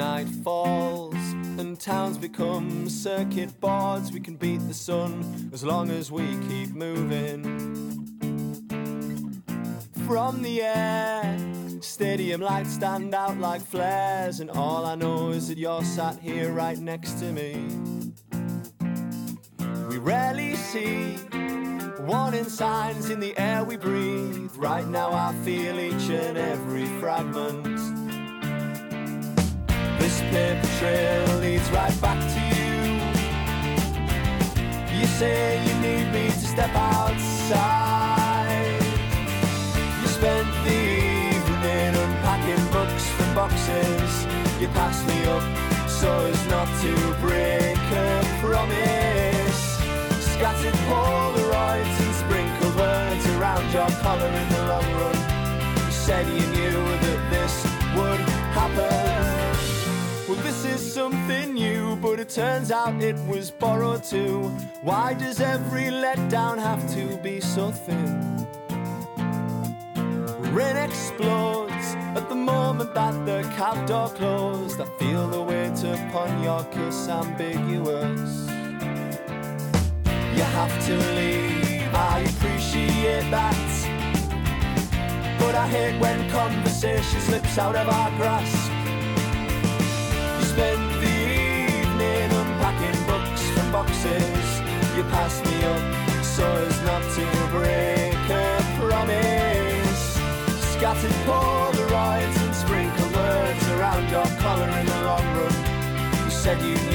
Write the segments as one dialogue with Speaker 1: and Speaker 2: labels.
Speaker 1: night falls and towns become circuit boards, we can beat the sun as long as we keep moving. From the air, stadium lights stand out like flares, and all I know is that you're sat here right next to me. We rarely see warning signs in the air we breathe. Right now, I feel each and every fragment. Paper trail leads right back to you. You say you need me to step outside. You spent the evening unpacking books from boxes. You passed me up so as not to break a promise. Scattered Polaroids and sprinkled words around your collar in the long run. You said you knew Is something new, but it turns out it was borrowed too. Why does every letdown have to be so thin? Rain explodes at the moment that the cab door closed. I feel the weight upon your kiss ambiguous. You have to leave, I appreciate that. But I hate when conversation slips out of our grasp. Spent the evening unpacking books from boxes. You passed me up so as not to break a promise. Scattered Polaroids and sprinkled words around your collar in the long run. You said you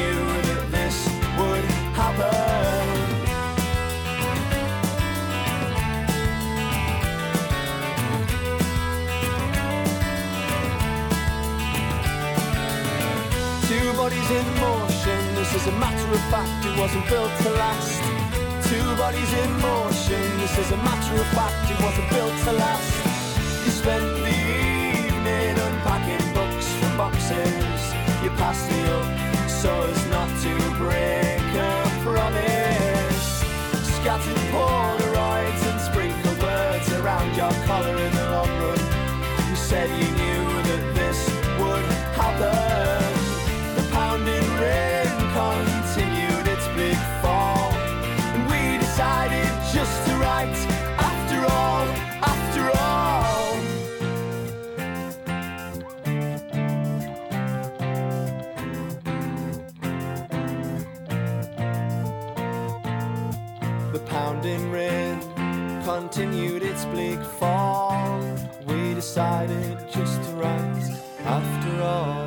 Speaker 1: bodies in motion, this is a matter of fact, it wasn't built to last. Two bodies in motion, this is a matter of fact, it wasn't built to last. You spent the evening unpacking books from boxes. You passed me up so as not to break a promise. Scattered Polaroids and sprinkled words around your collar in the long run. You said you knew that this would happen. Continued its bleak fall. We decided just to write after all.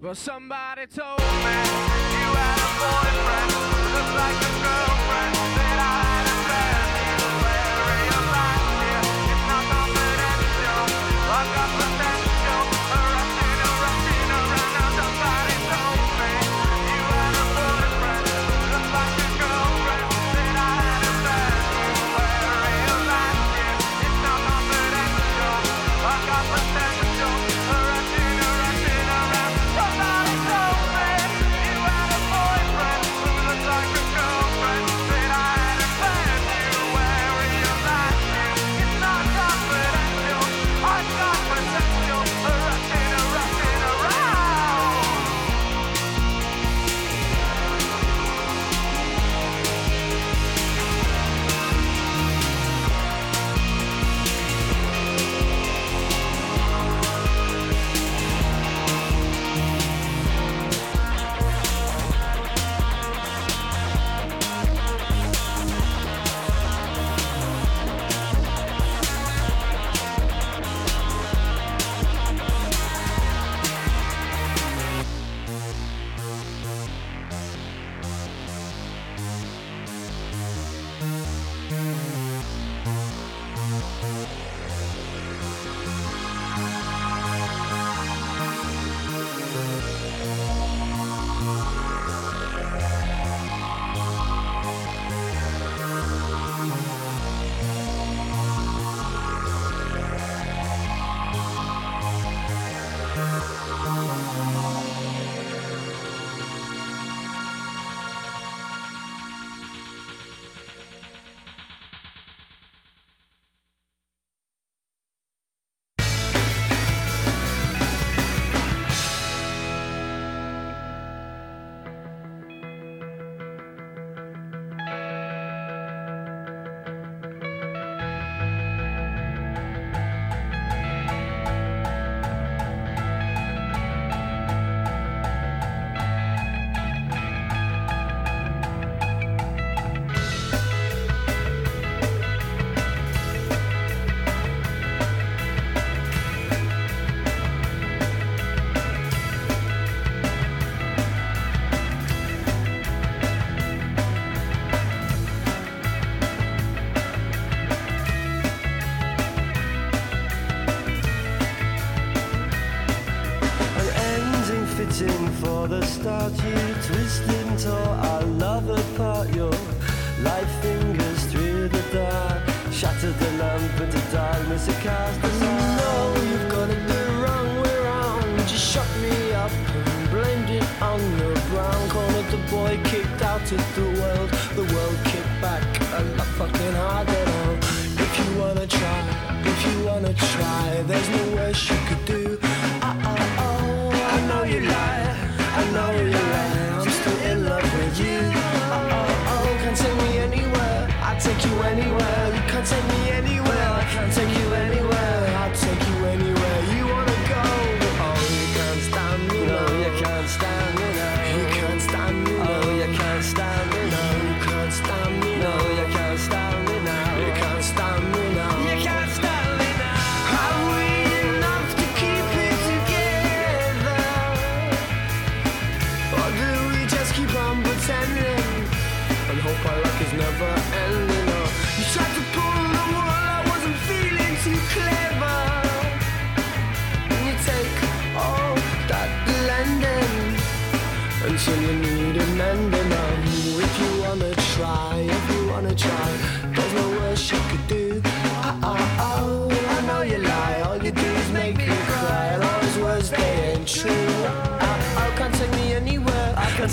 Speaker 2: But somebody told me you had a boyfriend, Looks like a girlfriend, said I had a friend, he wearing a alive, yeah, it's not confidential, I've got
Speaker 1: the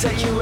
Speaker 1: take you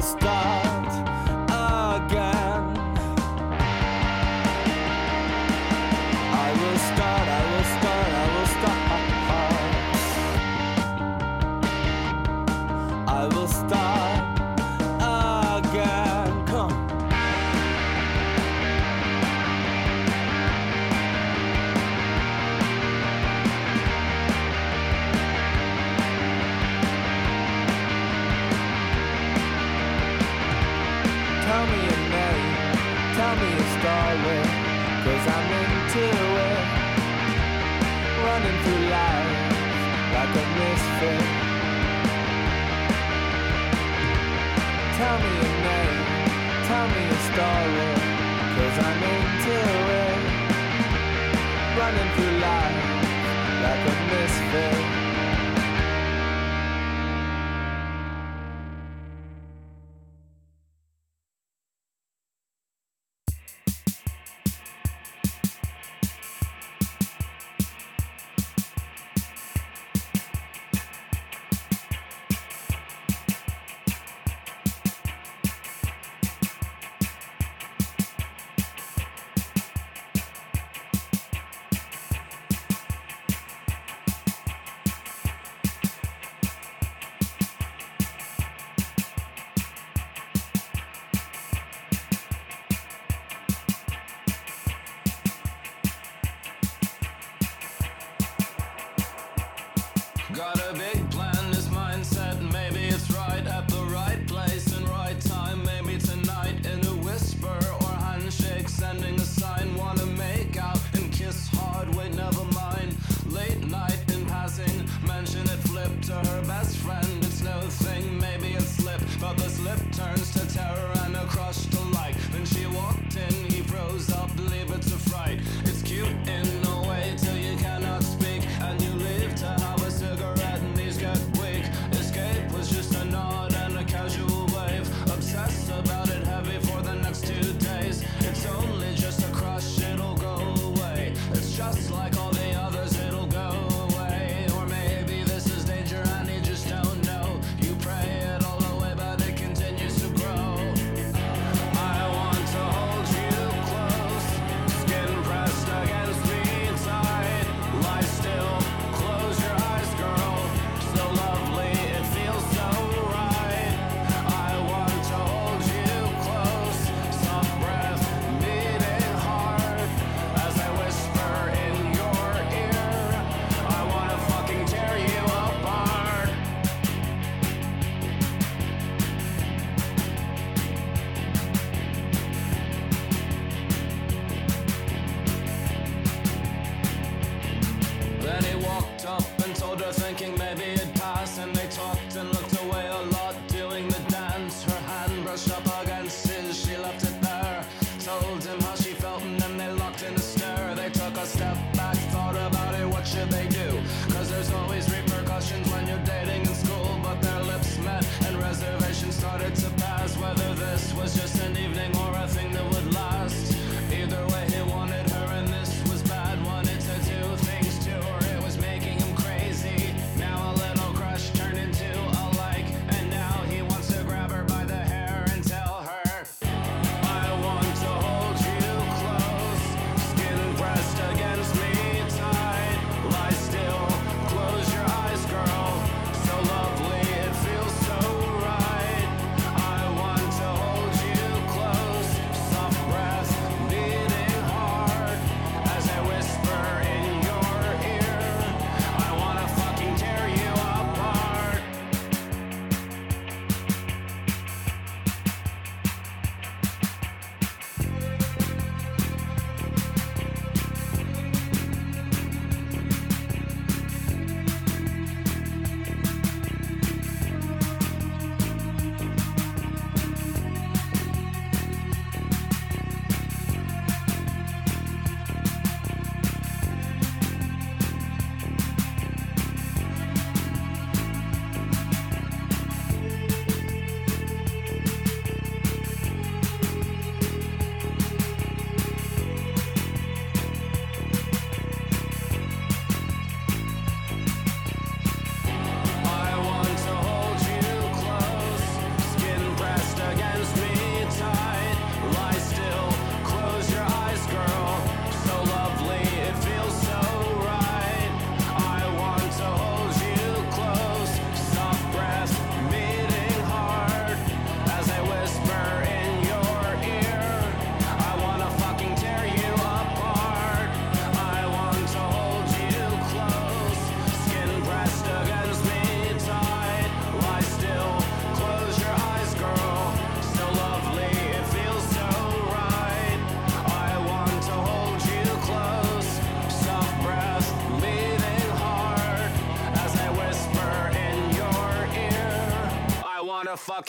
Speaker 3: Stop.
Speaker 4: money.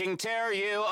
Speaker 4: Fucking tear you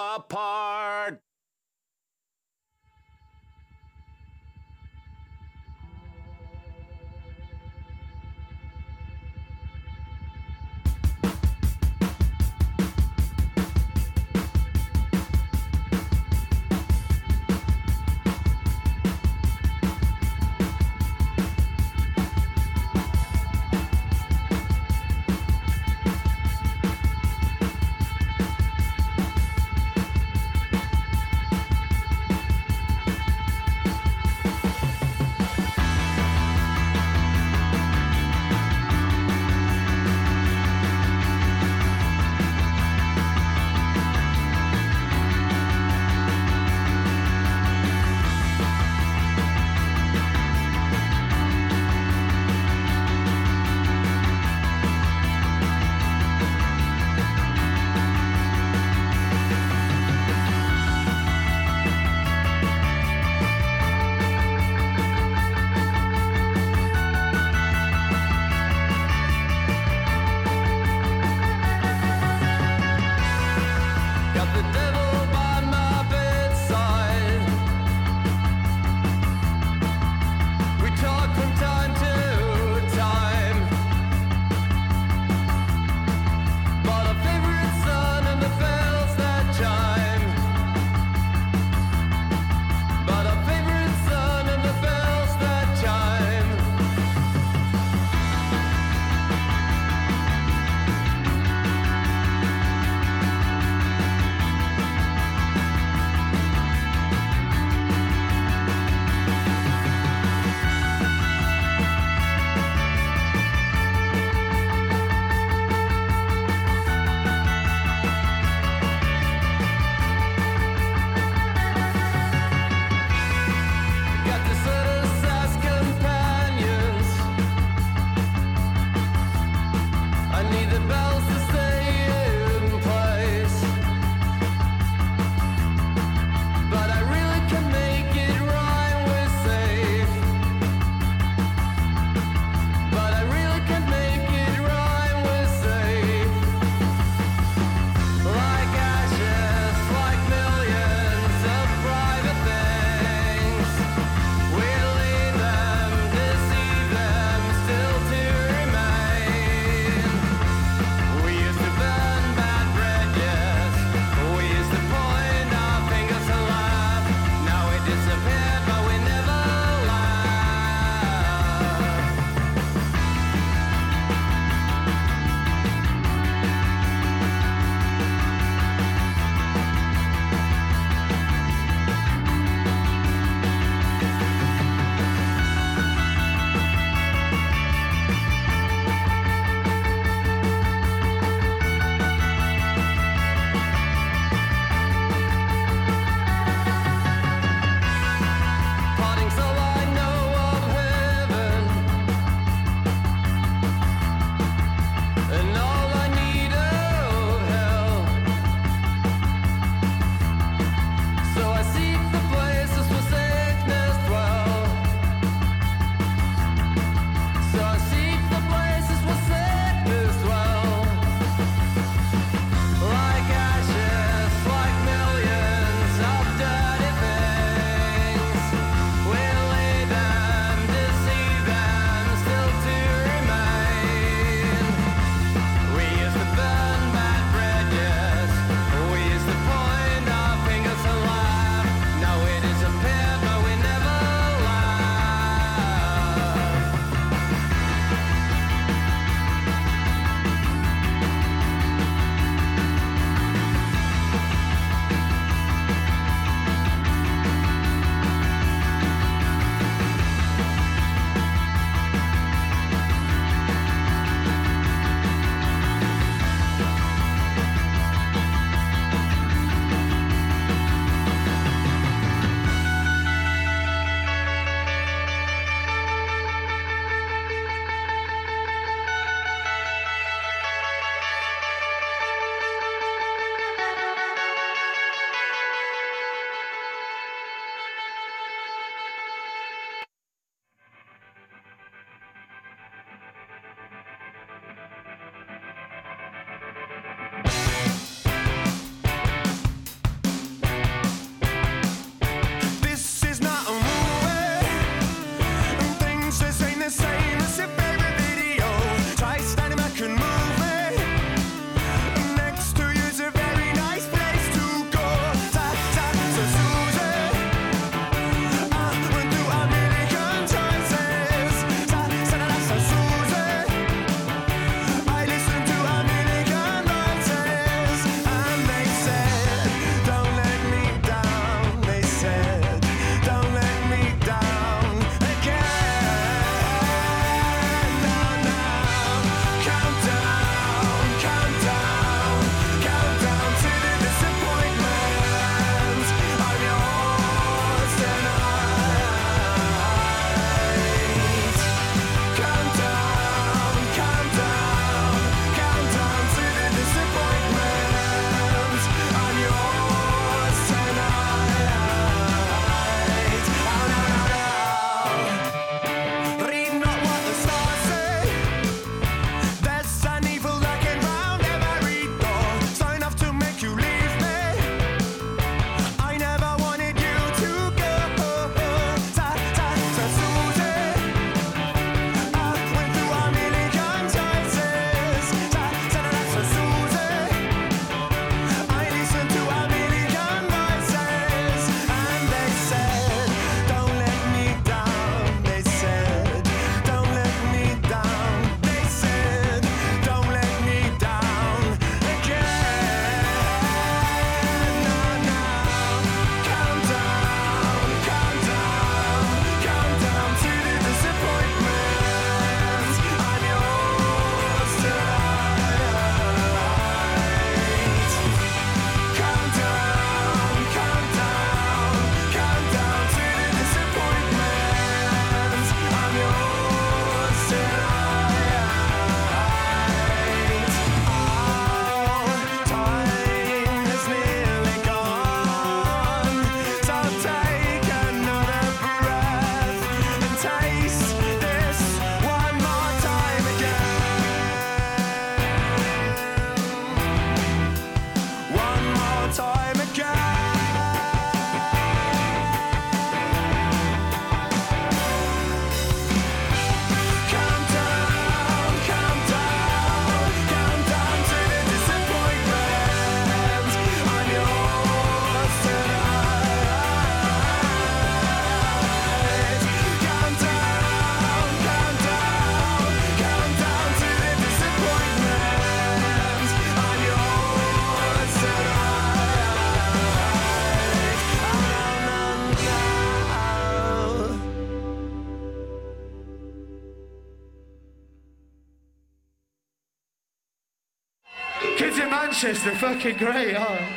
Speaker 1: Manchester, fucking great, oh.